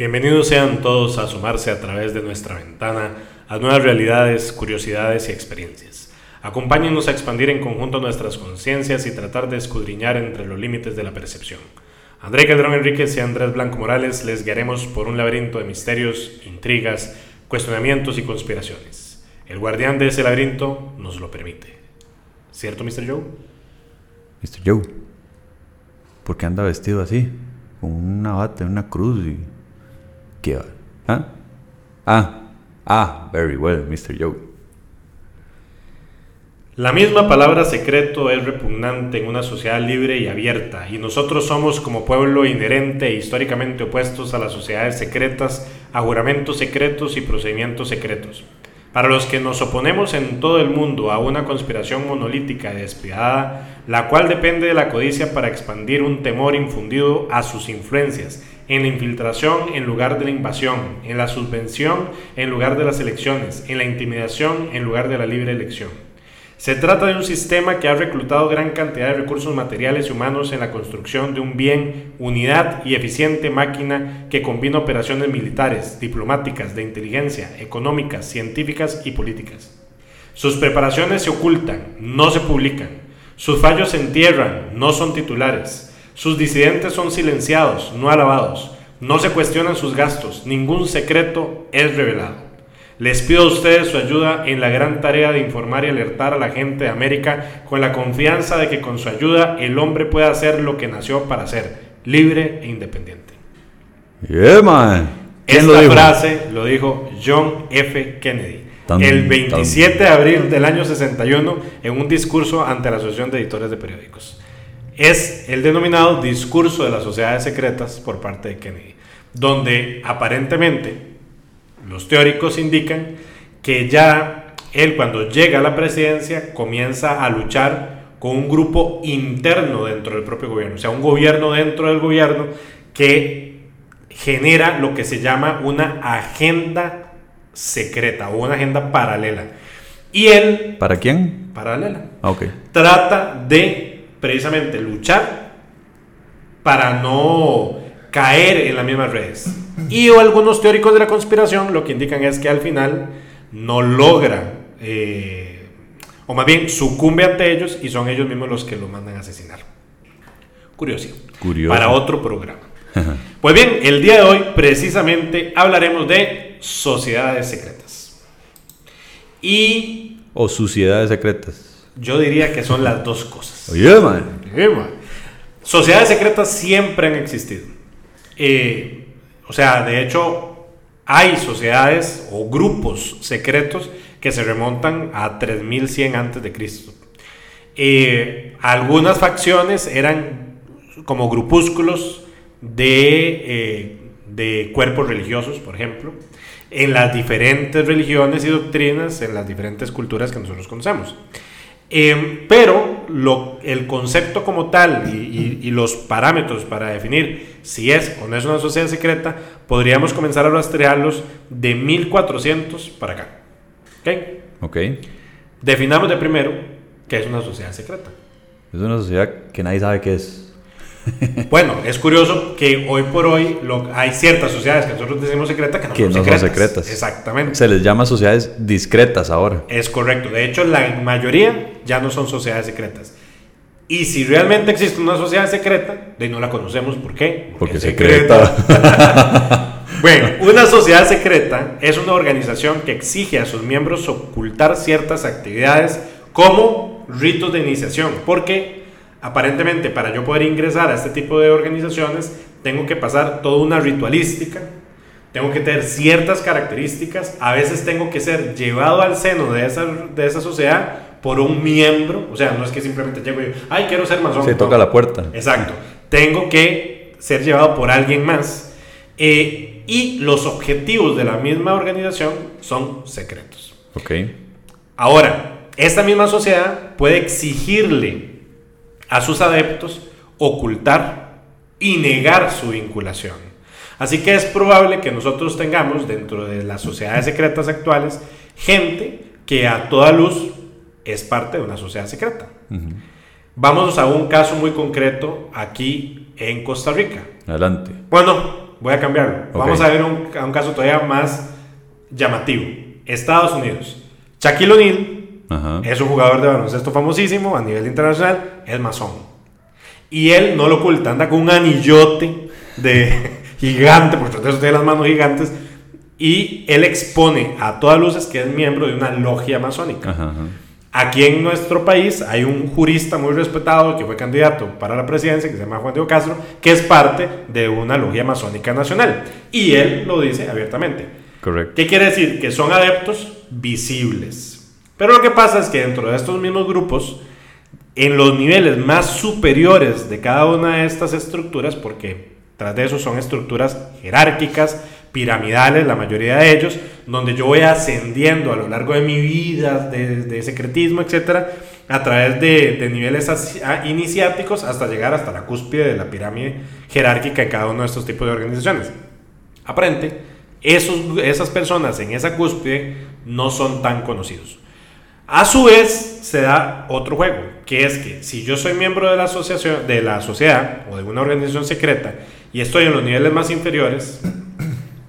Bienvenidos sean todos a sumarse a través de nuestra ventana a nuevas realidades, curiosidades y experiencias. Acompáñennos a expandir en conjunto nuestras conciencias y tratar de escudriñar entre los límites de la percepción. André Calderón Enríquez y Andrés Blanco Morales les guiaremos por un laberinto de misterios, intrigas, cuestionamientos y conspiraciones. El guardián de ese laberinto nos lo permite. ¿Cierto, Mr. Joe? Mr. Joe, ¿por qué anda vestido así? Con una bata, una cruz y... ¿Qué va? ¿Ah? Ah, ah, very well, Mr. Joe. La misma palabra secreto es repugnante en una sociedad libre y abierta, y nosotros somos como pueblo inherente e históricamente opuestos a las sociedades secretas, a juramentos secretos y procedimientos secretos. Para los que nos oponemos en todo el mundo a una conspiración monolítica y despiadada, la cual depende de la codicia para expandir un temor infundido a sus influencias, en la infiltración en lugar de la invasión, en la subvención en lugar de las elecciones, en la intimidación en lugar de la libre elección. Se trata de un sistema que ha reclutado gran cantidad de recursos materiales y humanos en la construcción de un bien, unidad y eficiente máquina que combina operaciones militares, diplomáticas, de inteligencia, económicas, científicas y políticas. Sus preparaciones se ocultan, no se publican. Sus fallos se entierran, no son titulares. Sus disidentes son silenciados, no alabados. No se cuestionan sus gastos, ningún secreto es revelado. Les pido a ustedes su ayuda en la gran tarea de informar y alertar a la gente de América con la confianza de que con su ayuda el hombre puede hacer lo que nació para ser, libre e independiente. Yeah, man. Esta lo frase lo dijo John F. Kennedy el 27 de abril del año 61 en un discurso ante la Asociación de Editores de Periódicos. Es el denominado discurso de las sociedades secretas por parte de Kennedy, donde aparentemente los teóricos indican que ya él cuando llega a la presidencia comienza a luchar con un grupo interno dentro del propio gobierno, o sea, un gobierno dentro del gobierno que genera lo que se llama una agenda secreta o una agenda paralela. Y él... ¿Para quién? Paralela. Ah, ok. Trata de precisamente luchar para no caer en las mismas redes. Y algunos teóricos de la conspiración lo que indican es que al final no logra, eh, o más bien sucumbe ante ellos y son ellos mismos los que lo mandan a asesinar. Curioso. Curioso. Para otro programa. pues bien, el día de hoy precisamente hablaremos de sociedades secretas. Y... O sociedades secretas. Yo diría que son las dos cosas. Oye, man. Sociedades secretas siempre han existido. Eh, o sea, de hecho, hay sociedades o grupos secretos que se remontan a 3100 antes de Cristo. Eh, algunas facciones eran como grupúsculos de, eh, de cuerpos religiosos, por ejemplo, en las diferentes religiones y doctrinas, en las diferentes culturas que nosotros conocemos. Em, pero lo, el concepto como tal y, los parámetros para definir si es o no es una sociedad secreta, podríamos comenzar a rastrearlos de 1400 para acá. ¿Ok? Ok. Definamos de primero qué es una sociedad secreta. Es una sociedad que nadie sabe qué es. Bueno, es curioso que hoy por hoy hay ciertas sociedades que nosotros decimos secretas que no, son, secretas. secretas. Exactamente. Se les llama sociedades discretas ahora. Es correcto. De hecho, la mayoría ya no son sociedades secretas. Y si realmente existe una sociedad secreta, de no la conocemos, ¿por qué? Porque, es secreta. bueno, una sociedad secreta es una organización que exige a sus miembros ocultar ciertas actividades como ritos de iniciación, porque aparentemente para yo poder ingresar a este tipo de organizaciones tengo que pasar toda una ritualística, tengo que tener ciertas características, a veces tengo que ser llevado al seno de esa, de esa sociedad por un miembro, o sea, no es que simplemente llego y digo, ay, quiero ser masón. Se toca la puerta. Exacto, tengo que ser llevado por alguien más. Eh, y los objetivos de la misma organización son secretos. Ok. Ahora, esta misma sociedad puede exigirle a sus adeptos ocultar y negar su vinculación. Así que es probable que nosotros tengamos dentro de las sociedades secretas actuales gente que a toda luz es parte de una sociedad secreta. Vamos a un caso muy concreto aquí en Costa Rica. Adelante. Bueno, voy a cambiarlo. Vamos a ver un, a un caso todavía más llamativo. Estados Unidos. Shaquille O'Neal Ajá. es un jugador de baloncesto famosísimo a nivel internacional, es masón. Y él no lo oculta, anda con un anillote de gigante, porque eso tiene las manos gigantes, y él expone a todas luces que es miembro de una logia masónica. Ajá, ajá. Aquí en nuestro país hay un jurista muy respetado que fue candidato para la presidencia, que se llama Juan Diego Castro, que es parte de una logia masónica nacional. Y él lo dice abiertamente. Correcto. ¿Qué quiere decir? Que son adeptos visibles. Pero lo que pasa es que dentro de estos mismos grupos, en los niveles más superiores de cada una de estas estructuras, porque tras de eso son estructuras jerárquicas, piramidales, la mayoría de ellos, donde yo voy ascendiendo a lo largo de mi vida, de, de secretismo, etcétera, a través de, de niveles asi- a- iniciáticos hasta llegar hasta la cúspide de la pirámide jerárquica en cada uno de estos tipos de organizaciones. Aparente, esos, esas personas en esa cúspide no son tan conocidos. A su vez, se da otro juego, que es que si yo soy miembro de la asociación, de la sociedad o de una organización secreta y estoy en los niveles más inferiores,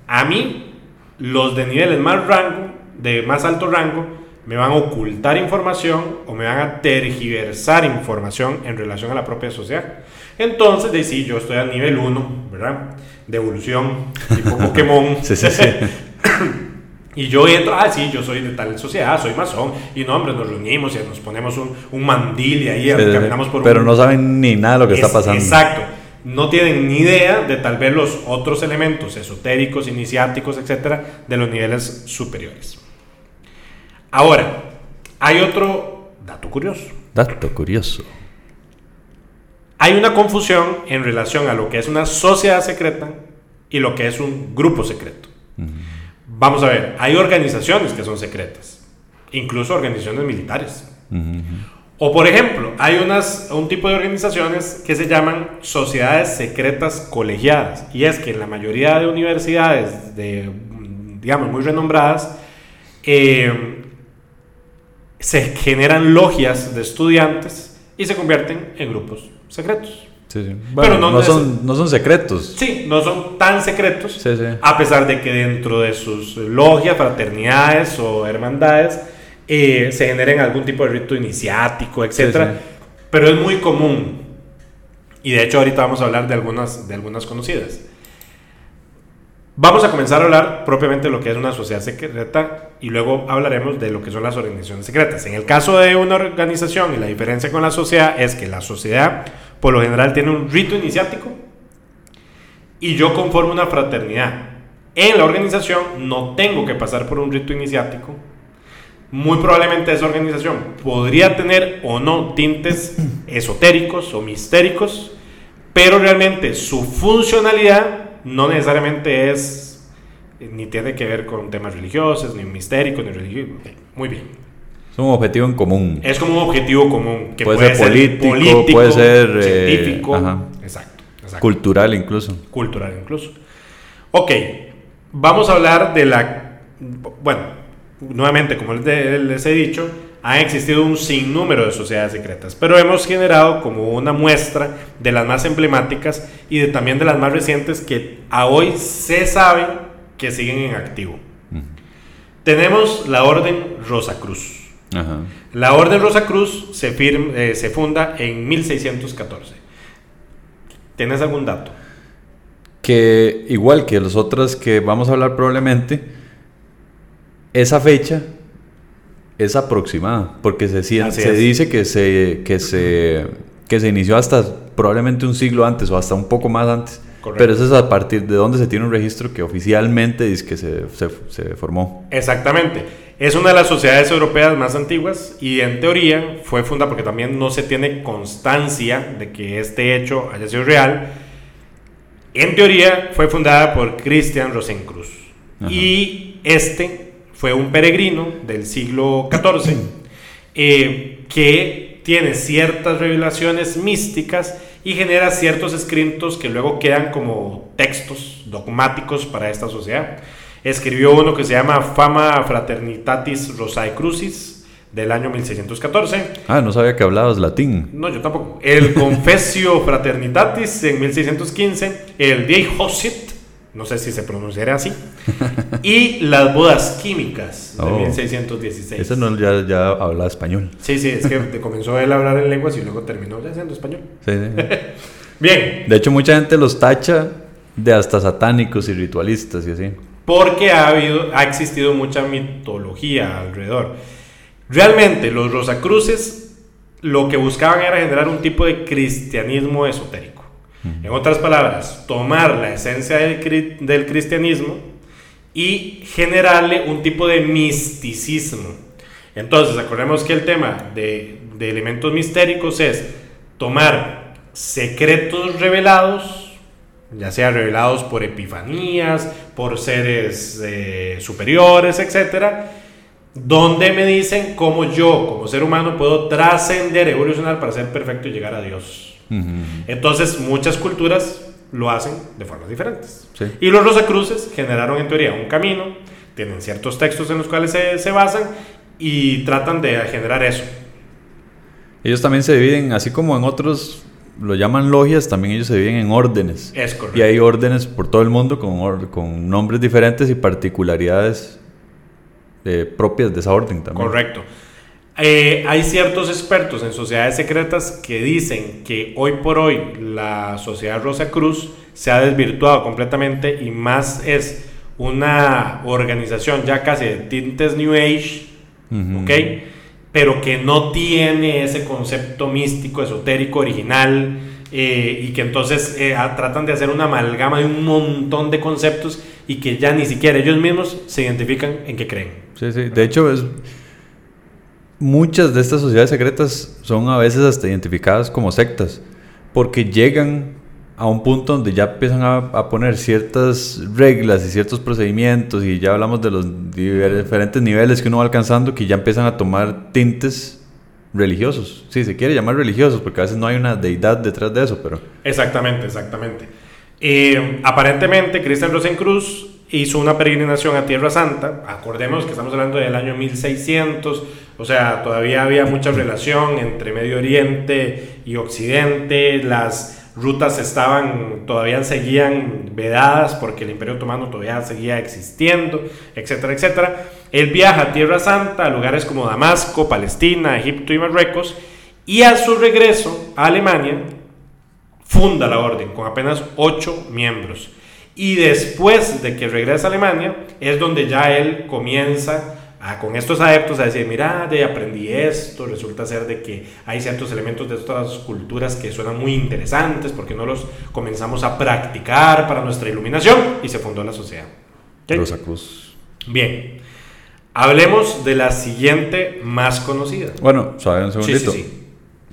a mí los de niveles más rango, de más alto rango, me van a ocultar información o me van a tergiversar información en relación a la propia sociedad. Entonces, de sí, yo estoy al nivel 1, ¿verdad? De evolución, tipo Pokémon. Sí, sí, sí. Y yo entro, ah, sí, yo soy de tal sociedad, soy masón. Y no, hombre, nos reunimos y nos ponemos un, un mandil y ahí caminamos por Pero un... no saben ni nada de lo que está Es- pasando. Exacto. No tienen ni idea de tal vez los otros elementos esotéricos, iniciáticos, etcétera, de los niveles superiores. Ahora, hay otro dato curioso. Dato curioso. Hay una confusión en relación a lo que es una sociedad secreta y lo que es un grupo secreto. Vamos a ver, hay organizaciones que son secretas, incluso organizaciones militares. Ujú, ujú. O por ejemplo, hay unas, un tipo de organizaciones que se llaman sociedades secretas colegiadas. Y es que en la mayoría de universidades, de, digamos, muy renombradas, eh, se generan logias de estudiantes y se convierten en grupos secretos. Sí, sí. Bueno, no son, no son secretos. Sí, no son tan secretos, Sí, sí. a pesar de que dentro de sus logias, fraternidades o hermandades eh, se generen algún tipo de rito iniciático, sí. Pero es muy común. Y de hecho ahorita vamos a hablar de algunas, de algunas conocidas. Vamos a comenzar a hablar propiamente de lo que es una sociedad secreta y luego hablaremos de lo que son las organizaciones secretas. En el caso de una organización y la diferencia con la sociedad es que la sociedad por lo general tiene un rito iniciático y yo conformo una fraternidad. En la organización no tengo que pasar por un rito iniciático. Muy probablemente esa organización podría tener o no tintes esotéricos o mistéricos, pero realmente su funcionalidad no necesariamente es eh, ni tiene que ver con temas religiosos, ni mistéricos, ni religiosos. Muy bien. Es un objetivo en común. Es como un objetivo común que Puede puede, ser político, puede ser, eh, científico, ajá. exacto, exacto Cultural incluso. cultural incluso. Ok, vamos a hablar de la... Bueno, nuevamente, como les, he dicho, ha existido un sinnúmero de sociedades secretas, pero hemos generado como una muestra de las más emblemáticas y de, también de las más recientes que a hoy se sabe que siguen en activo. Tenemos la Orden Rosacruz. Ajá. La Orden Rosacruz se, eh, se funda en 1614. ¿Tienes algún dato? Que igual que las otras que vamos a hablar probablemente, esa fecha es aproximada, porque se, se dice que se, que, se, que se inició hasta probablemente un siglo antes o hasta un poco más antes. Correcto. Pero eso es a partir de donde se tiene un registro que oficialmente dice que se, se, se formó. Exactamente. Es una de las sociedades europeas más antiguas y en teoría fue fundada porque también no se tiene constancia de que este hecho haya sido real. En teoría fue fundada por Christian Rosencruz. Ajá. Y este fue un peregrino del siglo XIV eh, que tiene ciertas revelaciones místicas y genera ciertos escritos que luego quedan como textos dogmáticos para esta sociedad. Escribió uno que se llama Fama Fraternitatis Rosae Crucis del año 1614. Ah, no sabía que hablabas latín. No, yo tampoco. El Confessio Fraternitatis en 1615. El Dei Hosit no sé si se pronunciará así, y las bodas químicas de Oh. 1616. Ese no ya, ya habla español. Sí, sí, es que comenzó él a hablar en lenguas y luego terminó ya siendo español. Sí, sí. Bien, De hecho, mucha gente los tacha de hasta satánicos y ritualistas y así. porque ha, habido, ha existido mucha mitología alrededor. Realmente los Rosacruces lo que buscaban era generar un tipo de cristianismo esotérico. En otras palabras, tomar la esencia del, del cristianismo y generarle un tipo de misticismo. Entonces, acordemos que el tema de, de elementos mistéricos es tomar secretos revelados, ya sea revelados por epifanías, por seres eh, superiores, etcétera, donde me dicen cómo yo, como ser humano, puedo trascender, evolucionar para ser perfecto y llegar a Dios. Entonces, muchas culturas lo hacen de formas diferentes. Sí. Y los Rosacruces generaron en teoría un camino, tienen ciertos textos en los cuales se, se basan y tratan de generar eso. Ellos también se dividen, así como en otros lo llaman logias, también ellos se dividen en órdenes. Es correcto. Y hay órdenes por todo el mundo con, con nombres diferentes y particularidades eh, propias de esa orden también. Correcto. Eh, hay ciertos expertos en sociedades secretas que dicen que hoy por hoy la sociedad Rosa Cruz se ha desvirtuado completamente y más es una organización ya casi de tintes New Age. ¿ok? Pero que no tiene ese concepto místico, esotérico, original, eh, y que entonces eh, tratan de hacer una amalgama de un montón de conceptos y que ya ni siquiera ellos mismos se identifican en qué creen. Sí, sí. De hecho, es, muchas de estas sociedades secretas son a veces hasta identificadas como sectas, porque llegan a un punto donde ya empiezan a, poner ciertas reglas y ciertos procedimientos, y ya hablamos de los diferentes niveles que uno va alcanzando, que ya empiezan a tomar tintes religiosos. Sí, se quiere llamar religiosos, porque a veces no hay una deidad detrás de eso, pero... Exactamente, exactamente. Eh, aparentemente, Cristian Rosencruz hizo una peregrinación a Tierra Santa. Acordemos que estamos hablando del año 1600, o sea, todavía había mucha relación entre Medio Oriente y Occidente. Las rutas estaban, todavía seguían vedadas porque el Imperio Otomano todavía seguía existiendo, etcétera, etcétera. Él viaja a Tierra Santa, a lugares como Damasco, Palestina, Egipto y Marruecos. Y a su regreso a Alemania, funda la orden con apenas ocho miembros. Y después de que regresa a Alemania, es donde ya él comienza a, con estos adeptos a decir, mira, de aprendí esto, resulta ser de que hay ciertos elementos de estas culturas que suenan muy interesantes, porque no los comenzamos a practicar para nuestra iluminación? Y se fundó la sociedad. ¿Ok? Rosacruz. Bien, hablemos de la siguiente más conocida. Bueno, suave un Sí, sí, segundito. sí.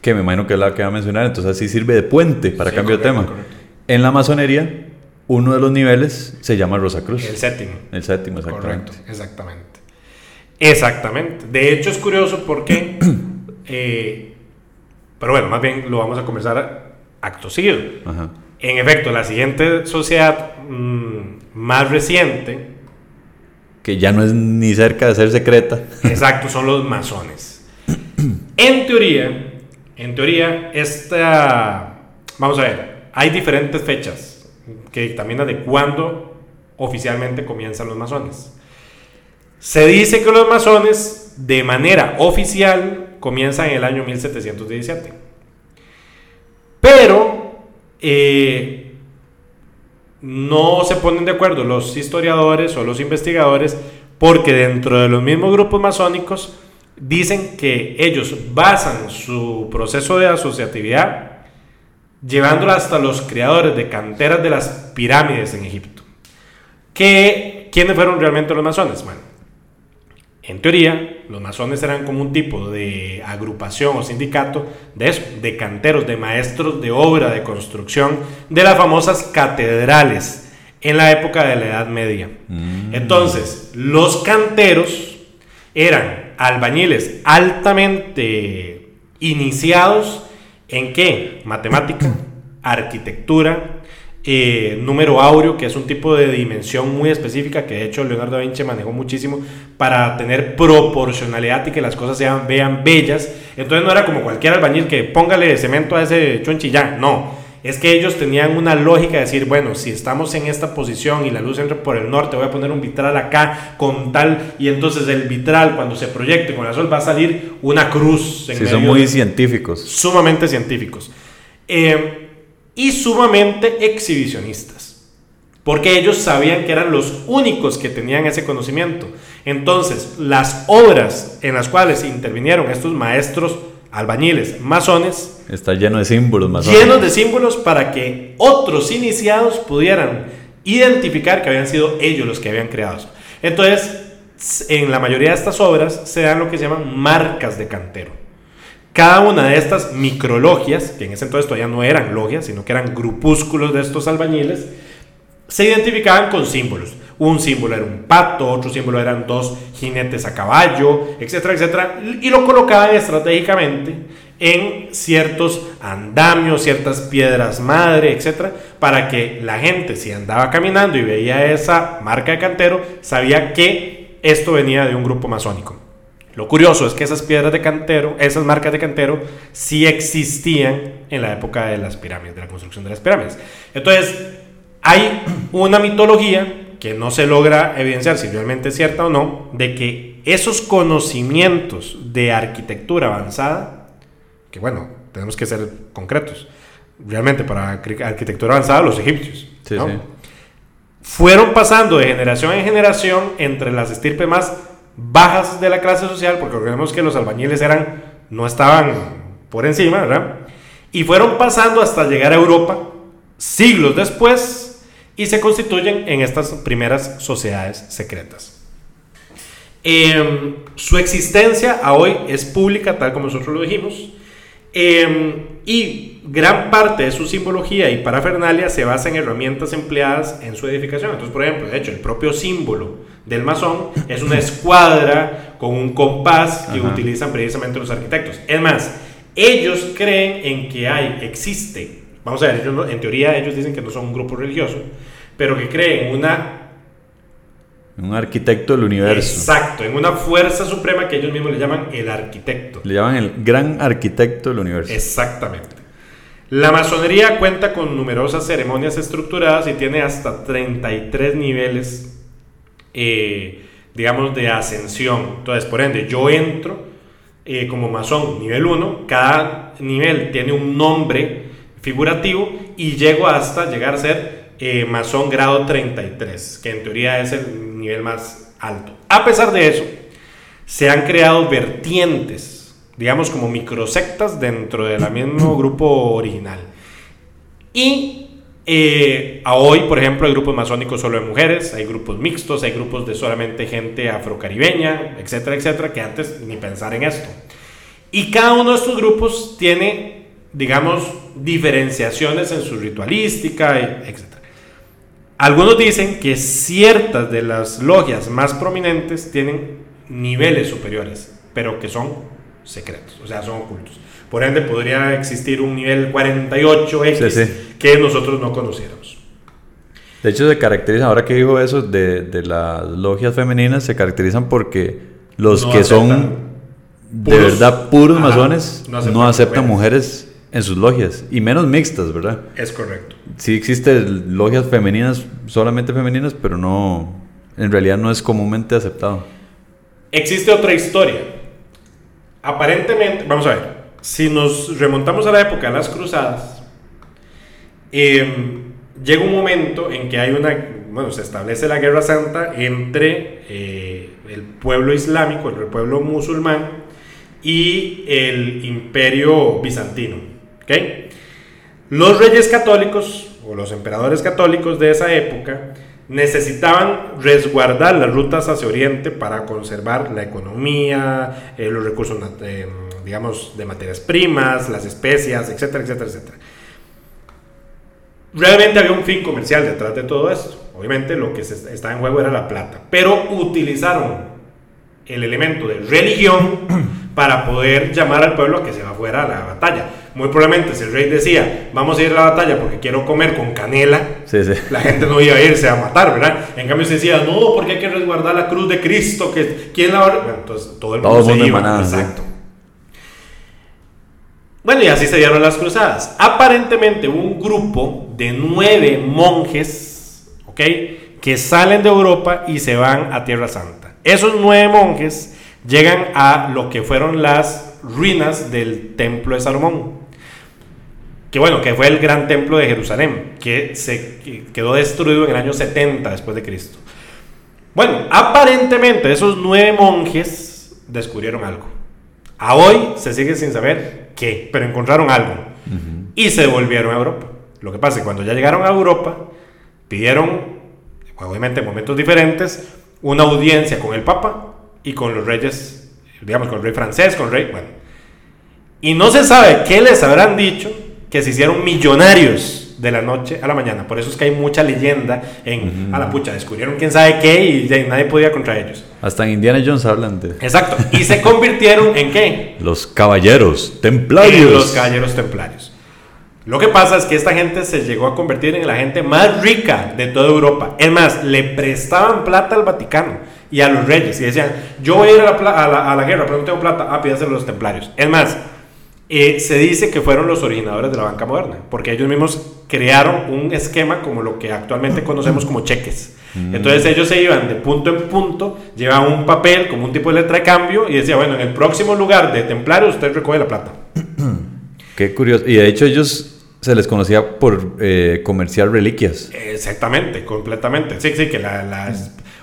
Que me imagino que es la que va a mencionar, entonces así sirve de puente para Sí, cambio de tema. correcto. En la masonería, uno de los niveles se llama Rosacruz. El séptimo. El séptimo, exactamente. Correcto, exactamente. Exactamente. De hecho, es curioso porque. eh, pero bueno, más bien lo vamos a conversar acto seguido. Ajá. En efecto, la siguiente sociedad mm, más reciente, Que ya no es ni cerca de ser secreta. exacto, son los masones. En teoría, en teoría, esta. Vamos a ver, hay diferentes fechas que dictaminan de cuándo oficialmente comienzan los masones. Se dice que los masones, de manera oficial, comienzan en el año 1717. Pero eh, no se ponen de acuerdo los historiadores o los investigadores porque dentro de los mismos grupos masónicos dicen que ellos basan su proceso de asociatividad llevándolo hasta los creadores de canteras de las pirámides en Egipto. ¿Qué, ¿Quiénes fueron realmente los masones? Bueno, en teoría, los masones eran como un tipo de agrupación o sindicato de eso, de canteros, de maestros de obra, de construcción, de las famosas catedrales en la época de la Edad Media. Entonces, los canteros eran albañiles altamente iniciados en qué? Matemática, arquitectura, eh, número áureo, que es un tipo de dimensión muy específica que de hecho Leonardo da Vinci manejó muchísimo para tener proporcionalidad y que las cosas sean, vean bellas. Entonces no era como cualquier albañil que póngale cemento a ese chunchi y ya, no. Es que ellos tenían una lógica de decir, bueno, si estamos en esta posición y la luz entra por el norte, voy a poner un vitral acá con tal, y entonces el vitral cuando se proyecte con el sol va a salir una cruz. En sí, son muy científicos. Sumamente científicos. Eh, y sumamente exhibicionistas. Porque ellos sabían que eran los únicos que tenían ese conocimiento. Entonces, las obras en las cuales intervinieron estos maestros albañiles, masones. Está lleno de símbolos masones. Llenos de símbolos para que otros iniciados pudieran identificar que habían sido ellos los que habían creado. Entonces, en la mayoría de estas obras se dan lo que se llaman marcas de cantero. Cada una de estas micrologias, que en ese entonces todavía no eran logias, sino que eran grupúsculos de estos albañiles, se identificaban con símbolos. Un símbolo era un pato, otro símbolo eran dos jinetes a caballo, etcétera, etcétera, y lo colocaban estratégicamente en ciertos andamios, ciertas piedras madre, etcétera, para que la gente, si andaba caminando y veía esa marca de cantero, sabía que esto venía de un grupo masónico. Lo curioso es que esas piedras de cantero, esas marcas de cantero, sí existían en la época de las pirámides, de la construcción de las pirámides. Entonces, hay una mitología que no se logra evidenciar si realmente es cierta o no, de que esos conocimientos de arquitectura avanzada, que bueno, tenemos que ser concretos, realmente para arquitectura avanzada los egipcios, fueron pasando de generación en generación entre las estirpes más bajas de la clase social, porque recordemos que los albañiles eran, no estaban por encima, ¿verdad? Y fueron pasando hasta llegar a Europa siglos después y se constituyen en estas primeras sociedades secretas. Em, su existencia a hoy es pública, tal como nosotros lo dijimos, em, y gran parte de su simbología y parafernalia se basa en herramientas empleadas en su edificación. Entonces, por ejemplo, de hecho, el propio símbolo del masón es una escuadra con un compás que utilizan precisamente los arquitectos. Es más, ellos creen en que hay, existe, vamos a ver, en teoría ellos dicen que no son un grupo religioso, pero que creen una... Un arquitecto del universo. Exacto, en una fuerza suprema que ellos mismos le llaman el arquitecto. Le llaman el gran arquitecto del universo. Exactamente. La masonería cuenta con numerosas ceremonias estructuradas y tiene hasta 33 niveles, eh, digamos, de ascensión. Entonces, por ende, yo entro eh, como masón nivel 1, cada nivel tiene un nombre figurativo y llego hasta llegar a ser eh, masón grado 33, que en teoría es el nivel más alto. A pesar de eso, se han creado vertientes, digamos como microsectas dentro del mismo grupo original. Y eh, a hoy, por ejemplo, hay grupos masónicos solo de mujeres, hay grupos mixtos, hay grupos de solamente gente afrocaribeña, etcétera, etcétera, que antes ni pensar en esto. Y cada uno de estos grupos tiene, digamos, diferenciaciones en su ritualística, etcétera. Algunos dicen que ciertas de las logias más prominentes tienen niveles superiores, pero que son secretos, o sea, son ocultos. Por ende, podría existir un nivel 48X que nosotros no conociéramos. De hecho, se caracterizan, ahora que digo eso, de, de las logias femeninas, se caracterizan porque los que son de verdad puros masones no aceptan, mujeres en sus logias y menos mixtas, ¿verdad? Es correcto. Sí existen logias femeninas, solamente femeninas, pero no, en realidad no es comúnmente aceptado. Existe otra historia. Aparentemente, vamos a ver, si nos remontamos a la época de las cruzadas, em, llega un momento en que hay una, bueno, se establece la guerra santa entre eh, el pueblo islámico, el pueblo musulmán y el imperio bizantino. Los reyes católicos o los emperadores católicos de esa época necesitaban resguardar las rutas hacia Oriente para conservar la economía, eh, los recursos, eh, digamos, de materias primas, las especias, etcétera, etcétera, etcétera. Realmente había un fin comercial detrás de todo esto. Obviamente lo que estaba en juego era la plata, pero utilizaron el elemento de religión para poder llamar al pueblo a que se va fuera a la batalla. Muy probablemente si el rey decía, vamos a ir a la batalla porque quiero comer con canela, la gente no iba a irse a matar, ¿verdad? En cambio se decía, no, porque hay que resguardar la cruz de Cristo, que ¿quién la va a...? entonces todo el mundo, se iba. Exacto. Bueno, y así se dieron las cruzadas. Aparentemente un grupo de nueve monjes, ¿ok? Que salen de Europa y se van a Tierra Santa. Esos nueve monjes llegan a lo que fueron las ruinas del templo de Salomón. Que bueno, que fue el gran templo de Jerusalén, que se que quedó destruido en el año 70 después de Cristo. Bueno, aparentemente esos nueve monjes descubrieron algo. A hoy se sigue sin saber qué, pero encontraron algo. Y se volvieron a Europa. Lo que pasa es que cuando ya llegaron a Europa, pidieron, obviamente en momentos diferentes, una audiencia con el Papa y con los reyes, digamos, con el rey francés, con el rey, bueno. Y no se sabe qué les habrán dicho que se hicieron millonarios de la noche a la mañana. Por eso es que hay mucha leyenda en, a la pucha, descubrieron quién sabe qué y ya nadie podía contra ellos. Hasta en Indiana Jones hablan de Exacto. Y se convirtieron en qué? los caballeros templarios. En los caballeros templarios. Lo que pasa es que esta gente se llegó a convertir en la gente más rica de toda Europa. Es más, le prestaban plata al Vaticano y a los reyes. Y decían, yo voy a ir a la, a la- a la guerra, pero no tengo plata. Ah, pídaselo a los templarios. Es más, eh, se dice que fueron los originadores de la banca moderna, porque ellos mismos crearon un esquema como lo que actualmente conocemos como cheques. Entonces ellos se iban de punto en punto, llevaban un papel como un tipo de letra de cambio y decía, bueno, en el próximo lugar de templario usted recoge la plata. Qué curioso. Y de hecho ellos se les conocía por eh, comerciar reliquias. Exactamente, completamente. Sí, sí, que la, la-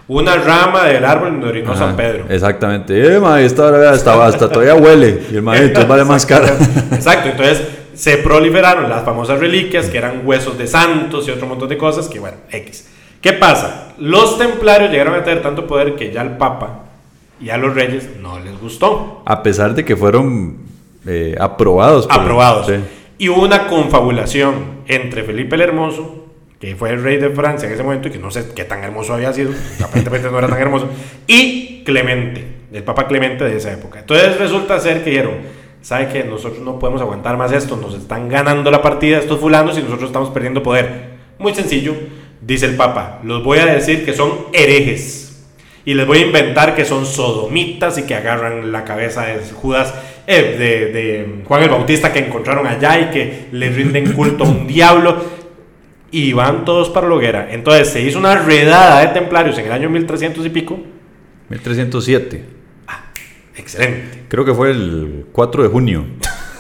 una rama del árbol donde orinó Ajá, San Pedro. Exactamente. Eh, ma, esta hora hasta, hasta todavía huele. Y el maestro vale más cara. Exacto, entonces se proliferaron las famosas reliquias que eran huesos de santos y otro montón de cosas que, bueno, X. ¿Qué pasa? Los templarios llegaron a tener tanto poder que ya al Papa y a los reyes no les gustó. A pesar de que fueron eh, aprobados. por- Aprobados. Sí. Y hubo una confabulación entre Felipe el Hermoso, que fue el rey de Francia en ese momento y que no sé qué tan hermoso había sido, aparentemente no era tan hermoso, y Clemente, el Papa Clemente de esa época. Entonces resulta ser que dijeron, ¿sabe que Nosotros no podemos aguantar más esto, nos están ganando la partida estos fulanos y nosotros estamos perdiendo poder. Muy sencillo, dice el Papa, los voy a decir que son herejes. Y les voy a inventar que son sodomitas y que agarran la cabeza de Judas, eh, de, de Juan el Bautista que encontraron allá y que le rinden culto a un diablo. Y van todos para la hoguera. Entonces se hizo una redada de templarios en el año 1300 y pico. 1307. Excelente. Creo que fue el 4 de junio.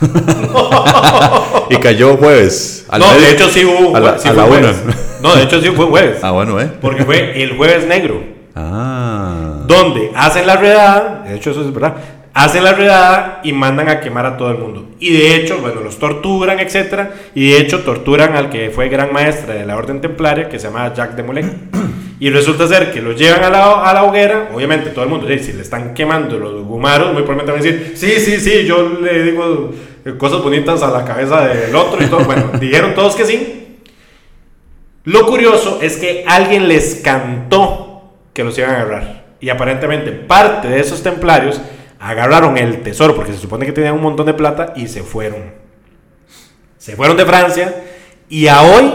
y cayó jueves. no, medio- de hecho sí hubo a la, sí a fue la jueves. una. No, de hecho sí fue jueves. Ah, bueno, ¿eh? Porque fue el jueves negro. Ah. donde hacen la redada, de hecho eso es verdad, hacen la redada y mandan a quemar a todo el mundo. Y de hecho, bueno, los torturan, etcétera, y de hecho torturan al que fue gran maestre de la orden templaria, que se llamaba Jacques de Molay. Y resulta ser que los llevan a la, a la hoguera, obviamente todo el mundo, "Ey, si le están quemando los gumaros, muy probablemente van a decir, sí, sí, sí, yo le digo eh, cosas bonitas a la cabeza del otro y todo. Bueno, dijeron todos que sí. Lo curioso es que alguien les cantó que los iban a agarrar. Y aparentemente parte de esos templarios agarraron el tesoro, porque se supone que tenían un montón de plata, y se fueron. Se fueron de Francia y a hoy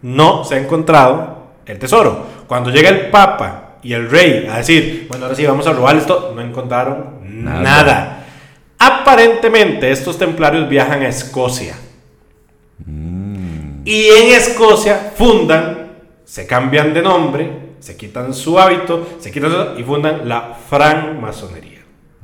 no se ha encontrado el tesoro. Cuando llega el Papa y el rey a decir, bueno, ahora sí vamos a robar esto, no encontraron nada. Nada. Aparentemente estos templarios viajan a Escocia. Y en Escocia fundan, se cambian de nombre, se quitan su hábito, se quitan y fundan la francmasonería.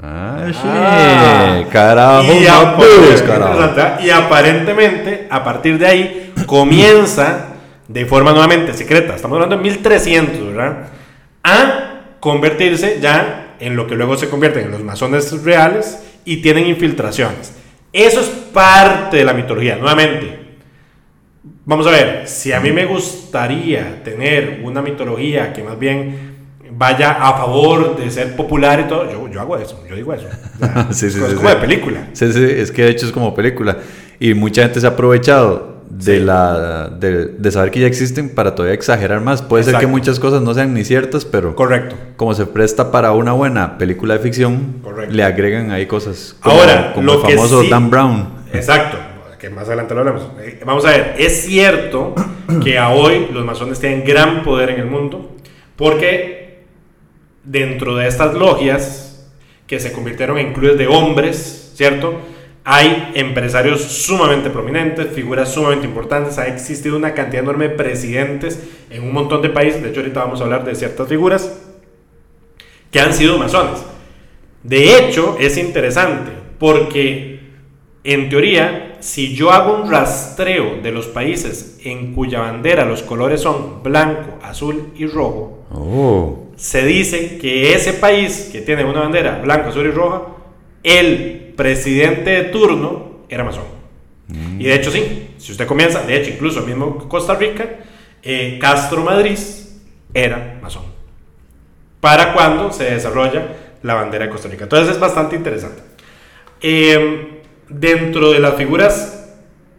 Ah. Ah. Carajo, y, no carajo. ¿eh? y aparentemente, a partir de ahí, comienza de forma nuevamente secreta, estamos hablando de 1300, ¿verdad? A convertirse ya en lo que luego se convierten en los masones reales y tienen infiltraciones. Eso es parte de la mitología, nuevamente. Vamos a ver, si a mí me gustaría tener una mitología que más bien vaya a favor de ser popular y todo, yo, yo hago eso, yo digo eso. O sea, Sí, es sí, como sí. de película. Sí, sí, es que de hecho es como película. Y mucha gente se ha aprovechado de, la, de, de saber que ya existen para todavía exagerar más. Puede ser que Exacto. muchas cosas no sean ni ciertas, pero Correcto. como se presta para una buena película de ficción, Correcto. le agregan ahí cosas. Como, Ahora, como lo el que famoso sí- Dan Brown. Exacto, que más adelante lo hablamos. Eh, Vamos a ver, es cierto que a hoy los masones tienen gran poder en el mundo, porque dentro de estas logias que se convirtieron en clubes de hombres, ¿cierto? Hay empresarios sumamente prominentes, figuras sumamente importantes, ha existido una cantidad enorme de presidentes en un montón de países, de hecho ahorita vamos a hablar de ciertas figuras que han sido masones. De hecho, es interesante porque en teoría, si yo hago un rastreo de los países en cuya bandera los colores son blanco, azul y rojo, Oh. Se dice que ese país que tiene una bandera blanca, azul y roja, el presidente de turno era masón. Y de hecho sí, si usted comienza, de hecho incluso mismo Costa Rica, eh, Castro Madrid era masón. Para cuando se desarrolla la bandera de Costa Rica. Entonces es bastante interesante. Eh, dentro de las figuras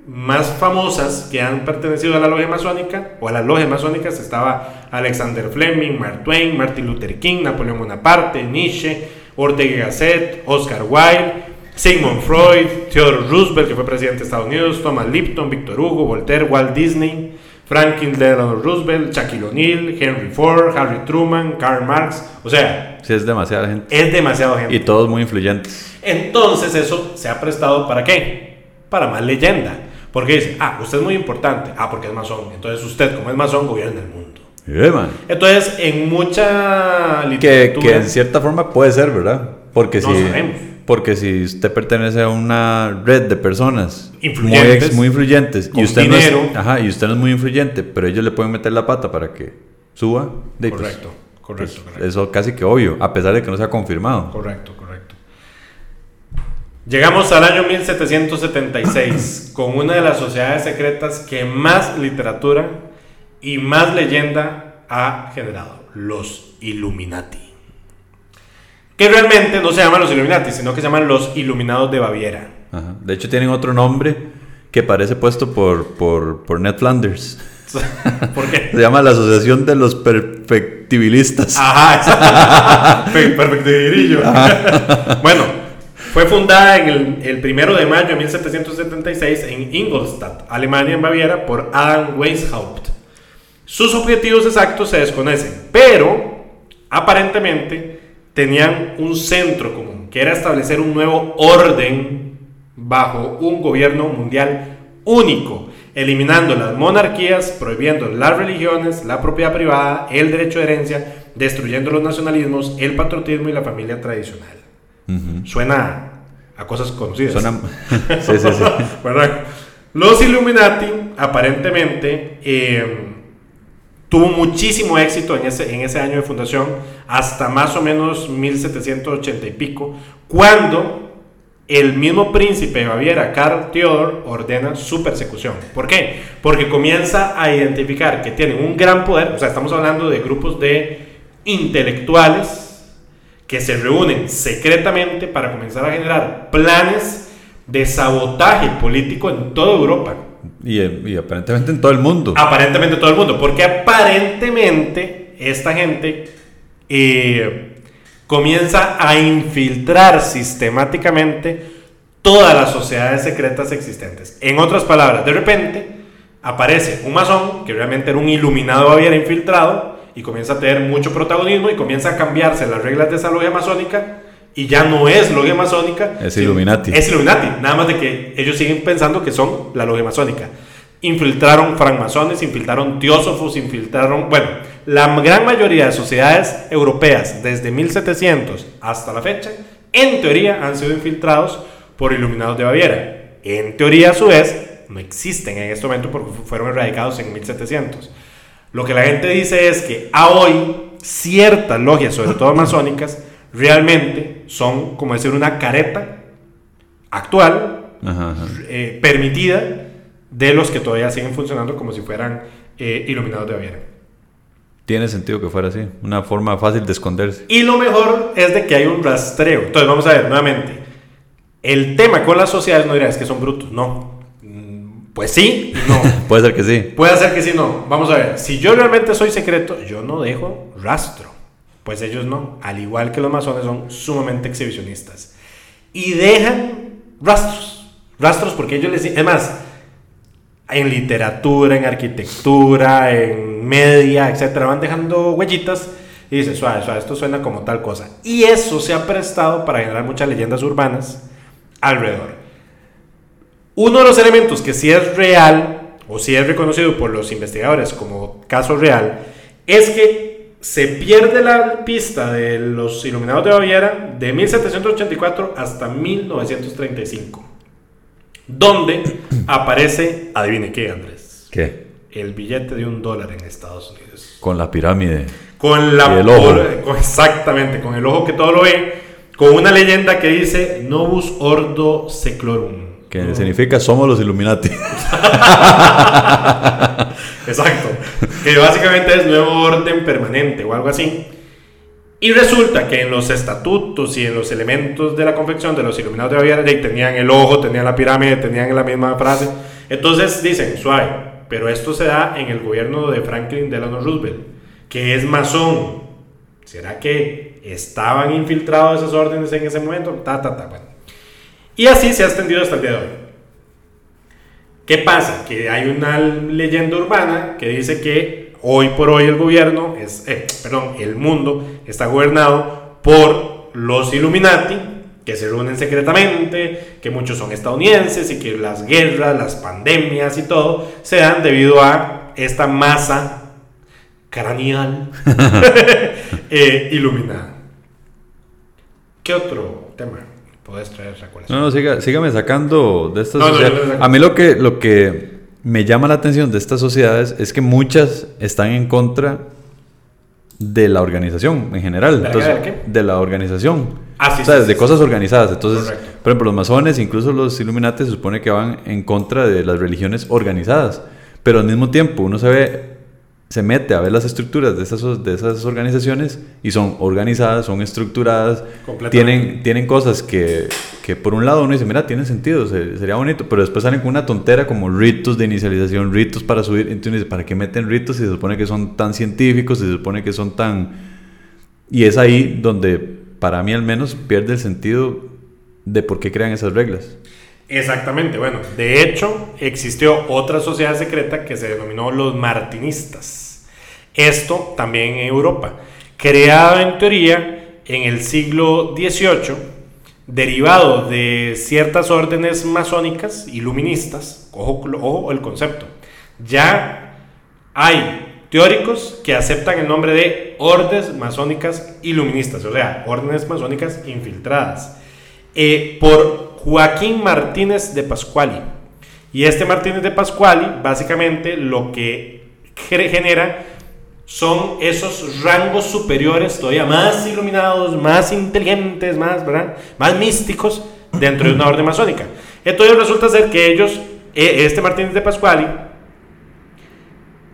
más famosas que han pertenecido a la logia masónica o a las logias masónicas estaba Alexander Fleming, Mark Twain, Martin Luther King, Napoleón Bonaparte, Nietzsche, Ortega y Gasset, Oscar Wilde, Sigmund Freud, Theodore Roosevelt, que fue presidente de Estados Unidos, Thomas Lipton, Victor Hugo, Voltaire, Walt Disney, Franklin Delano Roosevelt, Shaquille O'Neal, Henry Ford, Harry Truman, Karl Marx. O sea, Sí, es demasiada gente. es demasiado gente. Y todos muy influyentes. Entonces eso se ha prestado para qué? Para más leyenda. Porque dice, ah, usted es muy importante. Ah, porque es masón. Entonces usted, como es masón, gobierna el mundo. Man. Entonces, en mucha Que, literatura... que en cierta forma puede ser, ¿verdad? Porque No si, sabemos. porque si usted pertenece a una red de personas Influyentes. muy, muy influyentes Con y usted, dinero. No es, ajá, y usted no es muy influyente, pero ellos le pueden meter la pata para que suba, de, pues, Correcto, correcto, pues, correcto. eso casi que obvio, a pesar de que no sea confirmado. Correcto, correcto. Llegamos al año 1776 con una de las sociedades secretas que más literatura y más leyenda ha generado, los Illuminati. Que realmente no se llaman los Illuminati, sino que se llaman los Iluminados de Baviera. Ajá. De hecho, tienen otro nombre que parece puesto por, por, por Ned Flanders. ¿Por qué? Se llama la Asociación de los Perfectibilistas. Ajá, exacto. Pe- Perfectibirillo. bueno, fue fundada en el, el primero de mayo de 1776 en Ingolstadt, Alemania, en Baviera, por Adam Weishaupt. Sus objetivos exactos se desconocen, pero aparentemente tenían un centro común, que era establecer un nuevo orden bajo un gobierno mundial único, eliminando las monarquías, prohibiendo las religiones, la propiedad privada, el derecho de herencia, destruyendo los nacionalismos, el patriotismo y la familia tradicional. Suena a cosas conocidas. Suena... sí, sí, sí. ¿verdad? Los Illuminati aparentemente eh, tuvo muchísimo éxito en ese, en ese año de fundación, hasta más o menos 1780 y pico, cuando el mismo príncipe de Baviera, Karl Theodor, ordena su persecución. ¿Por qué? Porque comienza a identificar que tienen un gran poder, o sea, estamos hablando de grupos de intelectuales que se reúnen secretamente para comenzar a generar planes de sabotaje político en toda Europa. Y, eh, y aparentemente en todo el mundo. Aparentemente todo el mundo, porque aparentemente esta gente eh, comienza a infiltrar sistemáticamente todas las sociedades secretas existentes. En otras palabras, de repente aparece un masón que realmente era un iluminado había infiltrado y comienza a tener mucho protagonismo y comienza a cambiarse las reglas de esa logia masónica y ya no es logia masónica. Es Illuminati. Es Illuminati, nada más de que ellos siguen pensando que son la logia masónica. Infiltraron francmasones, infiltraron teósofos, infiltraron, bueno, la gran mayoría de sociedades europeas desde 1700 hasta la fecha, en teoría han sido infiltrados por iluminados de Baviera. En teoría, a su vez, no existen en este momento porque fu- fueron erradicados en 1700. Lo que la gente dice es que a hoy ciertas logias, sobre todo masónicas, realmente son, como decir, una careta actual, Ajá, ajá. eh, permitida, de los que todavía siguen funcionando como si fueran eh, iluminados de Baviera. Tiene sentido que fuera así. Una forma fácil de esconderse. Y lo mejor es de que hay un rastreo. Entonces, vamos a ver nuevamente. El tema con las sociedades no dirá es que son brutos. No. Pues sí, no. Puede ser que sí. Puede ser que sí, no. Vamos a ver. Si yo realmente soy secreto, yo no dejo rastro. Pues ellos no. Al igual que los masones son sumamente exhibicionistas. Y dejan rastros. Rastros porque ellos les... Es más, en literatura, en arquitectura, en media, etcétera, van dejando huellitas y dicen, suave, suave, esto suena como tal cosa. Y eso se ha prestado para generar muchas leyendas urbanas alrededor. Uno de los elementos que sí es real, o sí es reconocido por los investigadores como caso real, es que se pierde la pista de los iluminados de Baviera de 1784 hasta 1935, donde aparece, adivine qué, Andrés. ¿Qué? El billete de un dólar en Estados Unidos. Con la pirámide. Con la Y el ojo. con- exactamente, con el ojo que todo lo ve, con una leyenda que dice Novus Ordo Seclorum. Que No. significa somos los Illuminati. Exacto. Que básicamente es nuevo orden permanente o algo así. Y resulta que en los estatutos y en los elementos de la confección de los iluminados de Baviera tenían el ojo, tenían la pirámide, tenían la misma frase. Entonces dicen, suave, pero esto se da en el gobierno de Franklin Delano Roosevelt, que es masón. ¿Será que estaban infiltrados esas órdenes en ese momento? Ta, ta, ta. Bueno. Y así se ha extendido hasta el día de hoy. ¿Qué pasa? Que hay una leyenda urbana que dice que hoy por hoy el gobierno, es, eh, perdón, el mundo está gobernado por los Illuminati, que se reúnen secretamente, que muchos son estadounidenses y que las guerras, las pandemias y todo se dan debido a esta masa craneal eh, iluminada. ¿Qué otro tema puedes traer? No, no, siga, sígame sacando de estas No, no, sociedades. saco. A mí lo que, lo que me llama la atención de estas sociedades es que muchas están en contra de la organización en general. ¿De la Entonces, qué? de la organización. Ah, sí, o sea, sí, de cosas organizadas. Entonces, Correcto. por ejemplo, los masones, incluso los Illuminati, se supone que van en contra de las religiones organizadas. Pero al mismo tiempo, uno se ve, se mete a ver las estructuras de esas, de esas organizaciones y son organizadas, son estructuradas, tienen, tienen cosas que, que por un lado uno dice, mira, tiene sentido, se- sería bonito, pero después salen con una tontera como ritos de inicialización, ritos para subir. Entonces, uno dice, ¿para qué meten ritos si se supone que son tan científicos, si se supone que son tan... Y es ahí donde, para mí al menos, pierde el sentido de por qué crean esas reglas. Exactamente, bueno, de hecho existió otra sociedad secreta que se denominó los martinistas. Esto también en Europa, creado en teoría en el siglo XVIII, derivado de ciertas órdenes masónicas iluministas, ojo, el concepto, ya hay teóricos que aceptan el nombre de órdenes masónicas iluministas, o sea, órdenes masónicas infiltradas, eh, por Joaquín Martínez de Pascuali. Y este Martínez de Pascuali, básicamente lo que ge- genera son esos rangos superiores, todavía más iluminados, más inteligentes, más, ¿verdad? más místicos dentro de una orden masónica. Entonces resulta ser que ellos, eh, este Martínez de Pascuali,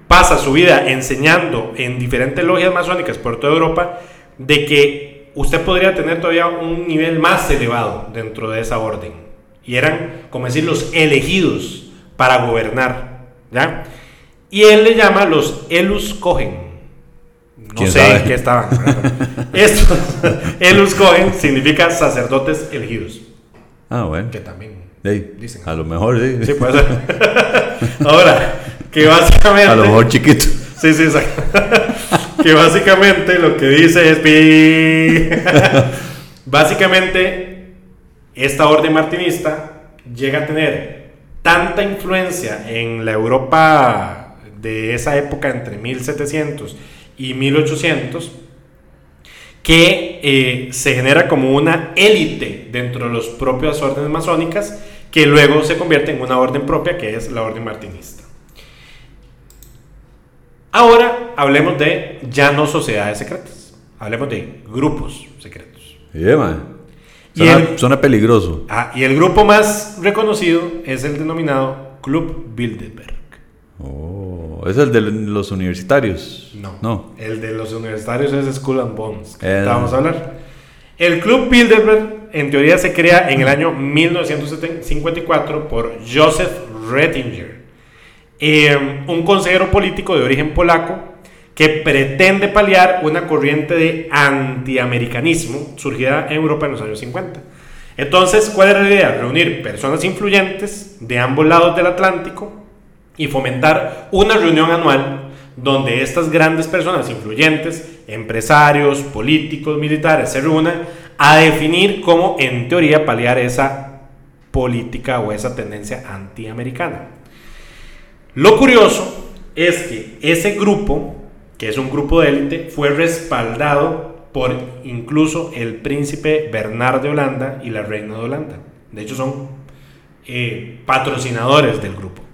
pasa su vida enseñando en diferentes logias masónicas por toda Europa de que usted podría tener todavía un nivel más elevado dentro de esa orden. Y eran, como decir, los elegidos para gobernar. ¿ya? Y él le llama los Elus Cohen. No ¿Quién sé sabe? en qué estaban. Esto, Elus Cohen significa sacerdotes elegidos. Ah, bueno. Que también dicen. a lo mejor, sí. Sí, puede ser. Ahora, que básicamente. A lo mejor chiquito. Sí, sí, exacto. que básicamente lo que dice es. básicamente, esta orden martinista llega a tener tanta influencia en la Europa de esa época entre 1700 y 1800 que eh, se genera como una élite dentro de las propias órdenes masónicas que luego se convierte en una orden propia que es la orden martinista. Ahora hablemos de ya no sociedades secretas, hablemos de grupos secretos. Sí, man. Y Suena, el- suena peligroso. Ah, y el grupo más reconocido es el denominado Club Bilderberg. Oh, es el de los universitarios. No, No. el de los universitarios es Skull and Bones, ahorita vamos a hablar. El Club Bilderberg en teoría se crea en el año 1954 por Joseph Rettinger, eh, un consejero político de origen polaco que pretende paliar una corriente de antiamericanismo surgida en Europa en los años 50. Entonces, ¿cuál era la idea? Reunir personas influyentes de ambos lados del Atlántico y fomentar una reunión anual donde estas grandes personas influyentes, empresarios, políticos, militares, se reúnan a definir cómo en teoría paliar esa política o esa tendencia antiamericana. Lo curioso es que ese grupo, que es un grupo de élite, fue respaldado por incluso el príncipe Bernard de Holanda y la reina de Holanda. De hecho, son eh, patrocinadores del grupo.